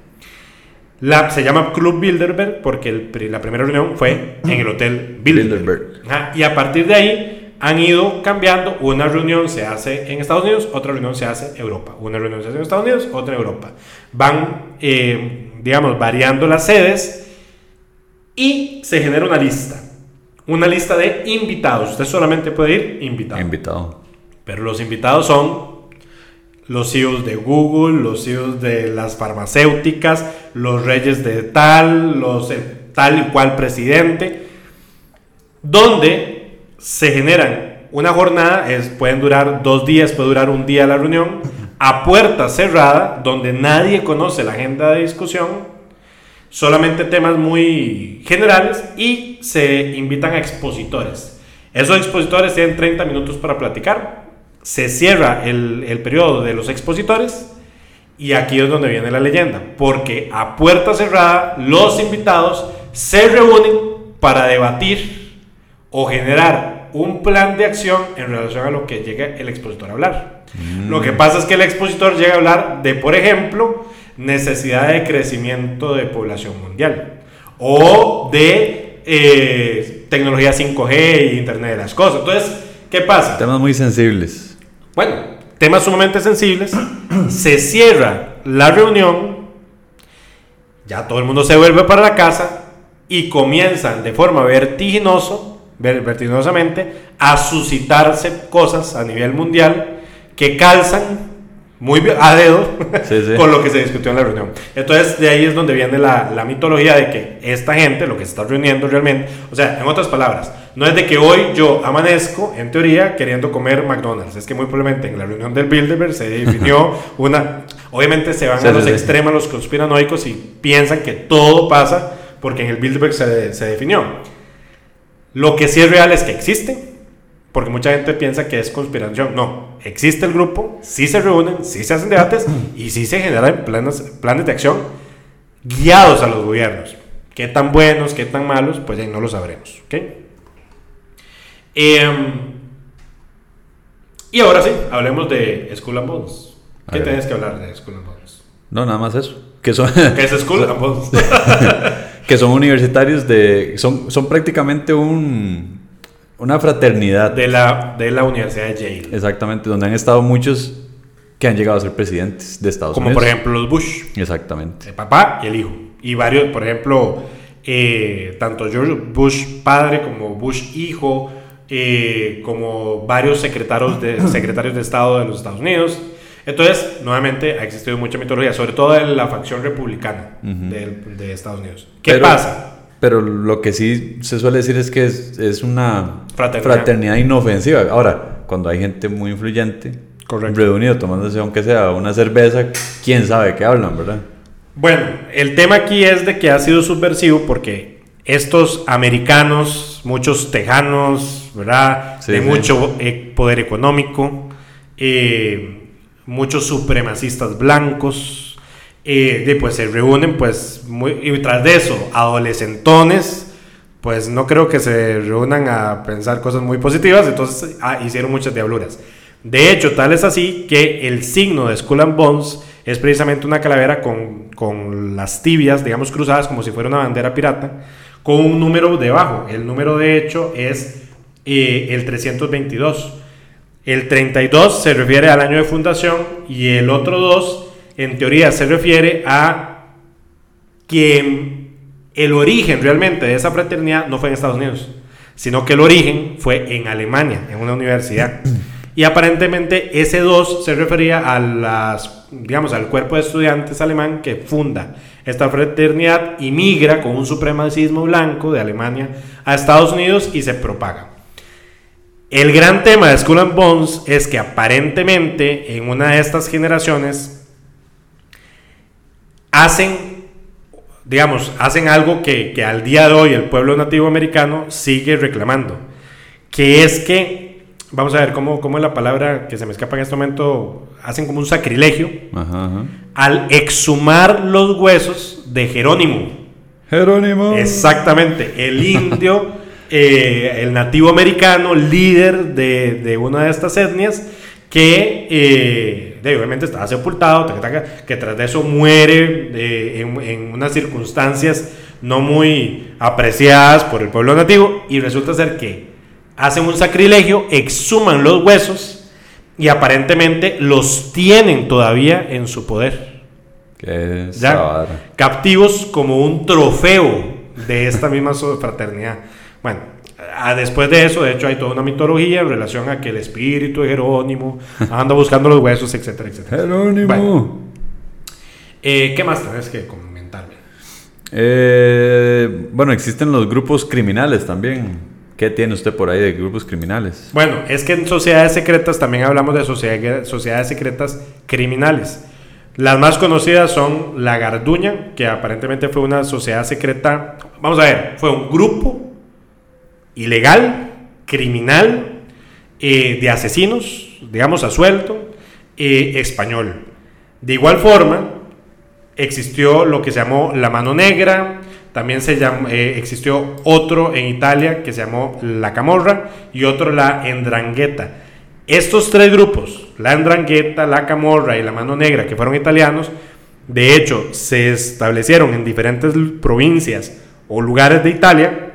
La, se llama Club Bilderberg porque la primera reunión fue en el Hotel Bilderberg. y a partir de ahí han ido cambiando. Una reunión se hace en Estados Unidos, otra reunión se hace en Europa. Una reunión se hace en Estados Unidos, otra en Europa. Van, eh, digamos, variando las sedes y se genera una lista. Una lista de invitados. Usted solamente puede ir invitado. Invitado. Pero los invitados son los CEOs de Google, los CEOs de las farmacéuticas, los reyes de tal, los tal y cual presidente, donde se generan una jornada, pueden durar dos días, puede durar un día la reunión, a puerta cerrada, donde nadie conoce la agenda de discusión, solamente temas muy generales y se invitan a expositores. Esos expositores tienen 30 minutos para platicar se cierra el, el periodo de los expositores y aquí es donde viene la leyenda, porque a puerta cerrada los invitados se reúnen para debatir o generar un plan de acción en relación a lo que llega el expositor a hablar. Mm. Lo que pasa es que el expositor llega a hablar de, por ejemplo, necesidad de crecimiento de población mundial o de eh, tecnología 5G y Internet de las Cosas. Entonces, ¿qué pasa? Temas muy sensibles. Bueno, temas sumamente sensibles. se cierra la reunión. Ya todo el mundo se vuelve para la casa y comienzan de forma vertiginoso, vertiginosamente a suscitarse cosas a nivel mundial que calzan muy a dedo con lo que se discutió en la reunión. Entonces, de ahí es donde viene la, la, mitología de que esta gente, lo que se está reuniendo realmente, o sea, en otras palabras, no es de que hoy yo amanezco, en teoría, queriendo comer McDonald's. Es que muy probablemente en la reunión del Bilderberg se definió una... Obviamente se van a los extremos los conspiranoicos y piensan que todo pasa porque en el Bilderberg se, se definió. Lo que sí es real es que existe, porque mucha gente piensa que es conspiración. No, existe el grupo, sí se reúnen, sí se hacen debates y sí se generan planes, planes de acción guiados a los gobiernos. ¿Qué tan buenos, qué tan malos? Pues ahí no lo sabremos. Em, y ahora sí, hablemos de School and Bones. ¿Qué tienes que hablar de School and Bones? No, nada más eso. Que son, ¿Qué es School and Bones? que son universitarios de... Son, son prácticamente un una fraternidad. De la, de la Universidad de Yale. Exactamente, donde han estado muchos que han llegado a ser presidentes de Estados Unidos. Como por ejemplo los Bush. Exactamente. El papá y el hijo. Y varios, por ejemplo, eh, tanto George Bush padre como Bush hijo, eh, como varios secretarios de, secretarios de Estado de los Estados Unidos. Entonces, nuevamente, ha existido mucha mitología, sobre todo en la facción republicana de, Estados Unidos. ¿Qué pasa? Pero lo que sí se suele decir es que es, es una fraternidad. inofensiva. Ahora, cuando hay gente muy influyente, reunido tomándose aunque sea una cerveza, quién sabe qué hablan, ¿verdad? Bueno, el tema aquí es de que ha sido subversivo porque estos americanos, muchos tejanos, ¿verdad? de mucho eh, poder económico, eh, muchos supremacistas blancos, y pues se reúnen, pues, muy, y tras de eso, adolescentones, pues no creo que se reúnan a pensar cosas muy positivas, entonces ah, hicieron muchas diabluras. De hecho, tal es así que el signo de Skull and Bones es precisamente una calavera con, con las tibias, digamos, cruzadas como si fuera una bandera pirata, con un número debajo. El número de hecho es eh, el 322. El 32 se refiere al año de fundación y el otro 2 en teoría se refiere a que el origen realmente de esa fraternidad no fue en Estados Unidos, sino que el origen fue en Alemania, en una universidad. Y aparentemente ese 2 se refería a las, digamos, al cuerpo de estudiantes alemán que funda esta fraternidad y migra con un supremacismo blanco de Alemania a Estados Unidos y se propaga. El gran tema de Skull and Bones es que aparentemente en una de estas generaciones hacen, digamos, hacen algo que, al día de hoy el pueblo nativo americano sigue reclamando, que es que vamos a ver cómo, cómo es la palabra que se me escapa en este momento, hacen como un sacrilegio Ajá, ajá. al exhumar los huesos de Jerónimo. Jerónimo. Exactamente, el indio, eh, el nativo americano, líder de, de una de estas etnias, que eh, de- obviamente estaba sepultado, taca, taca, que tras de eso muere eh, en, en unas circunstancias no muy apreciadas por el pueblo nativo, y resulta ser que hacen un sacrilegio, exhuman los huesos y aparentemente los tienen todavía en su poder ¿Qué ya, captivos como un trofeo de esta misma fraternidad. Bueno, después de eso, de hecho, hay toda una mitología en relación a que el espíritu de Jerónimo anda buscando los huesos, etcétera, etcétera. Jerónimo. Bueno. Eh, ¿Qué más tenés que comentarme? Eh, bueno, existen los grupos criminales también. ¿Qué tiene usted por ahí de grupos criminales? Bueno, es que en sociedades secretas también hablamos de sociedad- sociedades secretas criminales. Las más conocidas son la Garduña, que aparentemente fue una sociedad secreta. Vamos a ver, fue un grupo ilegal, criminal, eh, de asesinos, digamos a sueldo, eh, español. De igual forma, existió lo que se llamó la mano negra, también se llamó, eh, existió otro en Italia que se llamó la camorra y otro la endrangheta. Estos tres grupos, la endrangheta, la camorra y la mano negra, que fueron italianos, de hecho se establecieron en diferentes provincias o lugares de Italia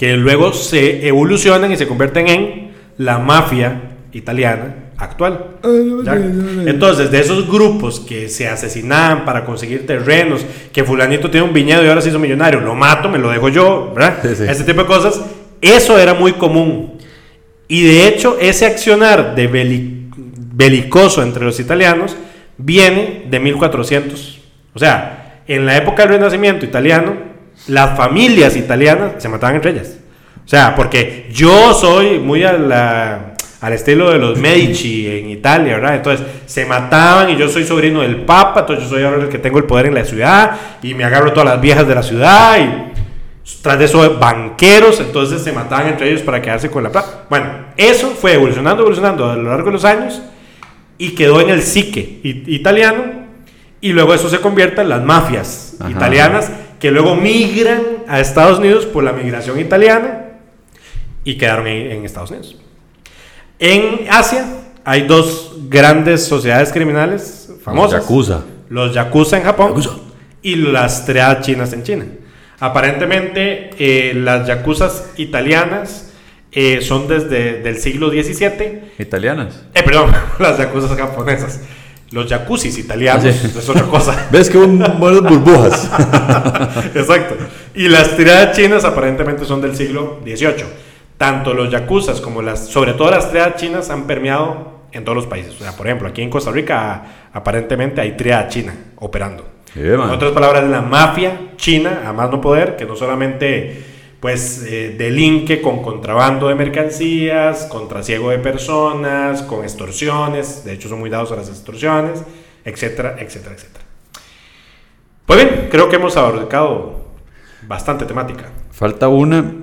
que luego se evolucionan y se convierten en la mafia italiana actual. ¿Ya? Entonces, de esos grupos que se asesinaban para conseguir terrenos, que fulanito tiene un viñedo y ahora se hizo millonario, lo mato, me lo dejo yo, ¿verdad? Sí, sí. Ese tipo de cosas, eso era muy común. Y de hecho, ese accionar de beli- belicoso entre los italianos viene de 1400. O sea, en la época del Renacimiento italiano, las familias italianas se mataban entre ellas. O sea, porque yo soy muy a la- al estilo de los Medici en Italia, ¿verdad? Entonces se mataban y yo soy sobrino del Papa, entonces yo soy ahora el que tengo el poder en la ciudad y me agarro todas las viejas de la ciudad y tras de eso banqueros, entonces se mataban entre ellos para quedarse con la plata. Bueno, eso fue evolucionando, evolucionando a lo largo de los años y quedó en el psique italiano y luego eso se convierte en las mafias Ajá. italianas que luego migran a Estados Unidos por la migración italiana y quedaron en, en Estados Unidos. En Asia hay dos grandes sociedades criminales famosas. Yakuza. Los Yakuza en Japón Yakuza. y las triadas chinas en China. Aparentemente eh, las Yakuzas italianas eh, son desde el siglo XVII Italianas. eh, perdón, las yacuzas japonesas. Los jacuzzis italianos sí. es otra cosa. ¿Ves que un buenas burbujas? Exacto. Y las tiradas chinas aparentemente son del siglo XVIII. Tanto los yakuzas como las, sobre todo las tiradas chinas, han permeado en todos los países. O sea, por ejemplo, aquí en Costa Rica aparentemente hay triada china operando. Man. En otras palabras, la mafia china, a más no poder, que no solamente pues eh, delinque con contrabando de mercancías, con trasiego de personas, con extorsiones, de hecho son muy dados a las extorsiones, etcétera, etcétera, etcétera. Pues bien, creo que hemos abarcado bastante temática. Falta una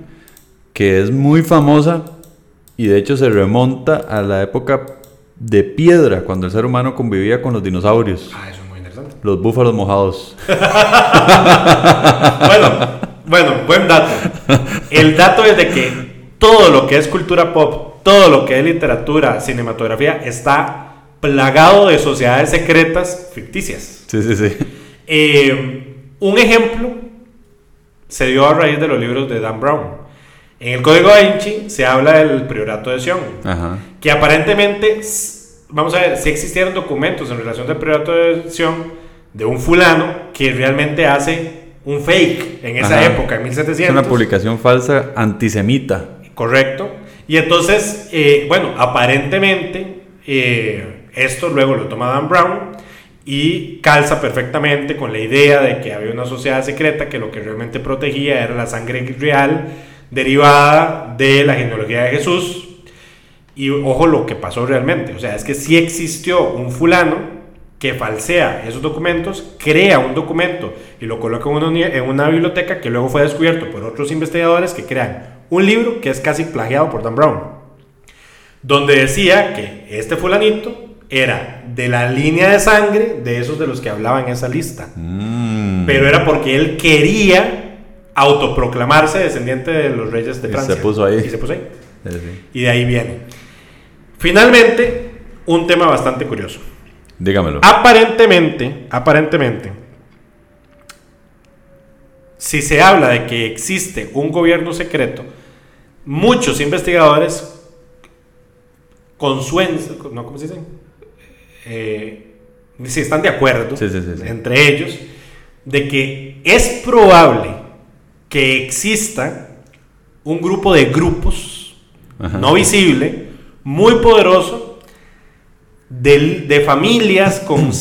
que es muy famosa y de hecho se remonta a la época de piedra, cuando el ser humano convivía con los dinosaurios. Ah, eso es muy interesante. Los búfalos mojados. Bueno, bueno, buen dato. El dato es de que todo lo que es cultura pop, todo lo que es literatura, cinematografía, está plagado de sociedades secretas ficticias. Sí, sí, sí. Eh, un ejemplo se dio a raíz de los libros de Dan Brown. En el Código Da Vinci se habla del priorato de Sion, Ajá. que aparentemente, vamos a ver, si existieron documentos en relación del priorato de Sion de un fulano que realmente hace un fake en esa Ajá. época, en Es 1700. una publicación falsa antisemita. Correcto. Y entonces, eh, bueno, aparentemente eh, esto luego lo toma Dan Brown y calza perfectamente con la idea de que había una sociedad secreta que lo que realmente protegía era la sangre real derivada de la genealogía de Jesús. Y ojo lo que pasó realmente, o sea, es que sí existió un fulano que falsea esos documentos, crea un documento y lo coloca en una, uni- en una biblioteca que luego fue descubierto por otros investigadores que crean un libro que es casi plagiado por Dan Brown. donde decía que este fulanito era de la línea de sangre de esos de los que hablaba en esa lista. Mm. Pero era porque él quería autoproclamarse descendiente de los reyes de Y Francia. se puso ahí. Y se puso ahí. Sí. Y de ahí viene. Finalmente, un tema bastante curioso. Dígamelo. Aparentemente, aparentemente, si se habla de que existe un gobierno secreto, muchos investigadores consuen, no, ¿cómo se dice? Eh, si están de acuerdo Sí, sí, sí, sí. entre ellos de que es probable que exista un grupo de grupos Ajá. no visible, muy poderoso, de, de familias con,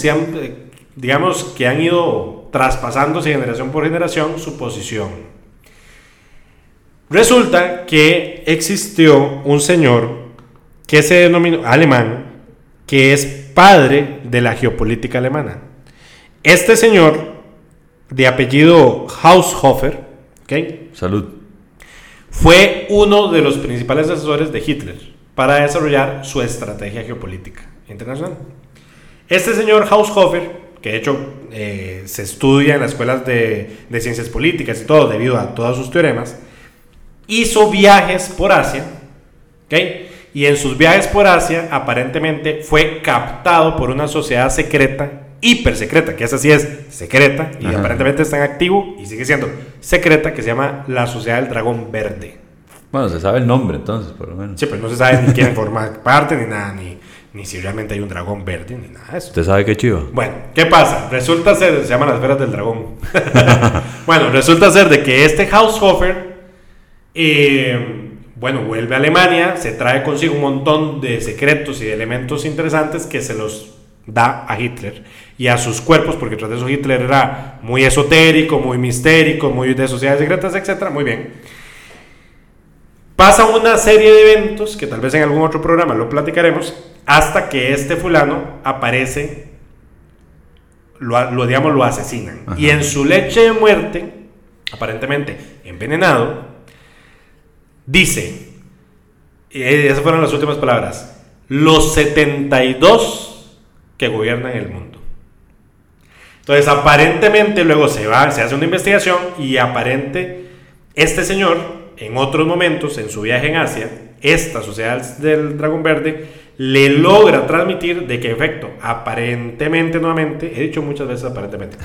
digamos, que han ido traspasándose generación por generación su posición. Resulta que existió un señor que se denominó alemán, que es padre de la geopolítica alemana. Este señor, de apellido Haushofer, ¿ok? Salud. fue uno de los principales asesores de Hitler para desarrollar su estrategia geopolítica internacional. Este señor Haushofer, que de hecho eh, se estudia en las escuelas de, de ciencias políticas y todo debido a todos sus teoremas, hizo viajes por Asia, ¿ok? Y en sus viajes por Asia aparentemente fue captado por una sociedad secreta, hiper secreta, que esa sí es secreta y Ajá. aparentemente está en activo y sigue siendo secreta, que se llama la Sociedad del Dragón Verde. Bueno, se sabe el nombre entonces, por lo menos. Sí, pues no se sabe ni quién forma parte, ni nada, ni, ni si realmente hay un dragón verde, ni nada de eso. ¿Usted sabe qué chivo? Bueno, ¿qué pasa? Resulta ser, se llaman las esferas del dragón. bueno, resulta ser de que este Haushofer, eh, bueno, vuelve a Alemania, se trae consigo un montón de secretos y de elementos interesantes que se los da a Hitler y a sus cuerpos, porque tras de eso Hitler era muy esotérico, muy mistérico, muy de sociedades secretas, etcétera. Muy bien. Pasa una serie de eventos que tal vez en algún otro programa lo platicaremos, hasta que este fulano aparece, lo, lo, digamos, lo asesinan. Ajá. Y en su leche de muerte, aparentemente envenenado, dice, y esas fueron las últimas palabras, los 72 que gobiernan el mundo. Entonces, aparentemente luego se va, se hace una investigación y aparente este señor en otros momentos en su viaje en Asia, esta sociedad del dragón verde le logra transmitir de que en efecto, aparentemente nuevamente, he dicho muchas veces aparentemente.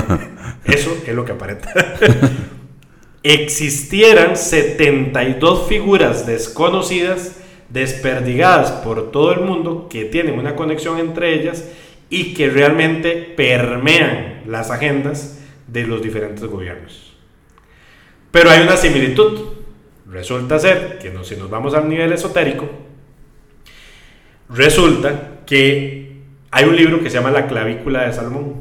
Eso es lo que aparenta. Existieran 72 figuras desconocidas desperdigadas por todo el mundo que tienen una conexión entre ellas y que realmente permean las agendas de los diferentes gobiernos. Pero hay una similitud. Resulta ser que no, si nos vamos al nivel esotérico, resulta que hay un libro que se llama La clavícula de Salomón.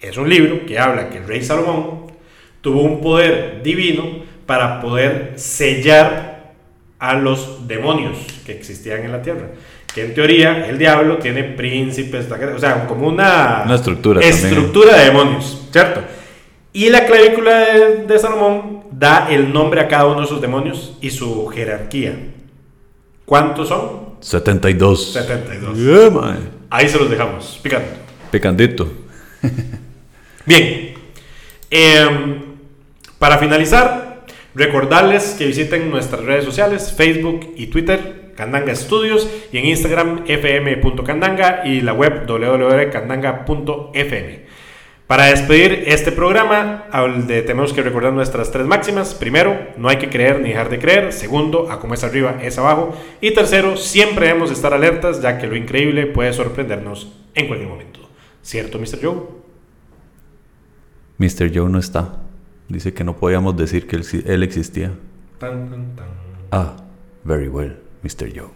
Es un libro que habla que el rey Salomón tuvo un poder divino para poder sellar a los demonios que existían en la tierra. Que en teoría el diablo tiene príncipes, o sea, como una, Una estructura también. estructura de demonios, ¿cierto? Y la clavícula de, de Salomón da el nombre a cada uno de esos demonios y su jerarquía. ¿Cuántos son? 72. 72. Yeah, mae. Ahí se los dejamos, picando. Picandito. Bien, em, para finalizar, recordarles que visiten nuestras redes sociales, Facebook y Twitter, Candanga Studios, y en Instagram, fm.candanga y la web www.candanga.fm. Para despedir este programa, tenemos que recordar nuestras tres máximas. Primero, no hay que creer ni dejar de creer. Segundo, a como es arriba es abajo. Y tercero, siempre debemos estar alertas, ya que lo increíble puede sorprendernos en cualquier momento. ¿Cierto, Mr. Joe? Mr. Joe no está. Dice que no podíamos decir que él existía. Tan, tan, tan. Ah, very well, Mr. Joe.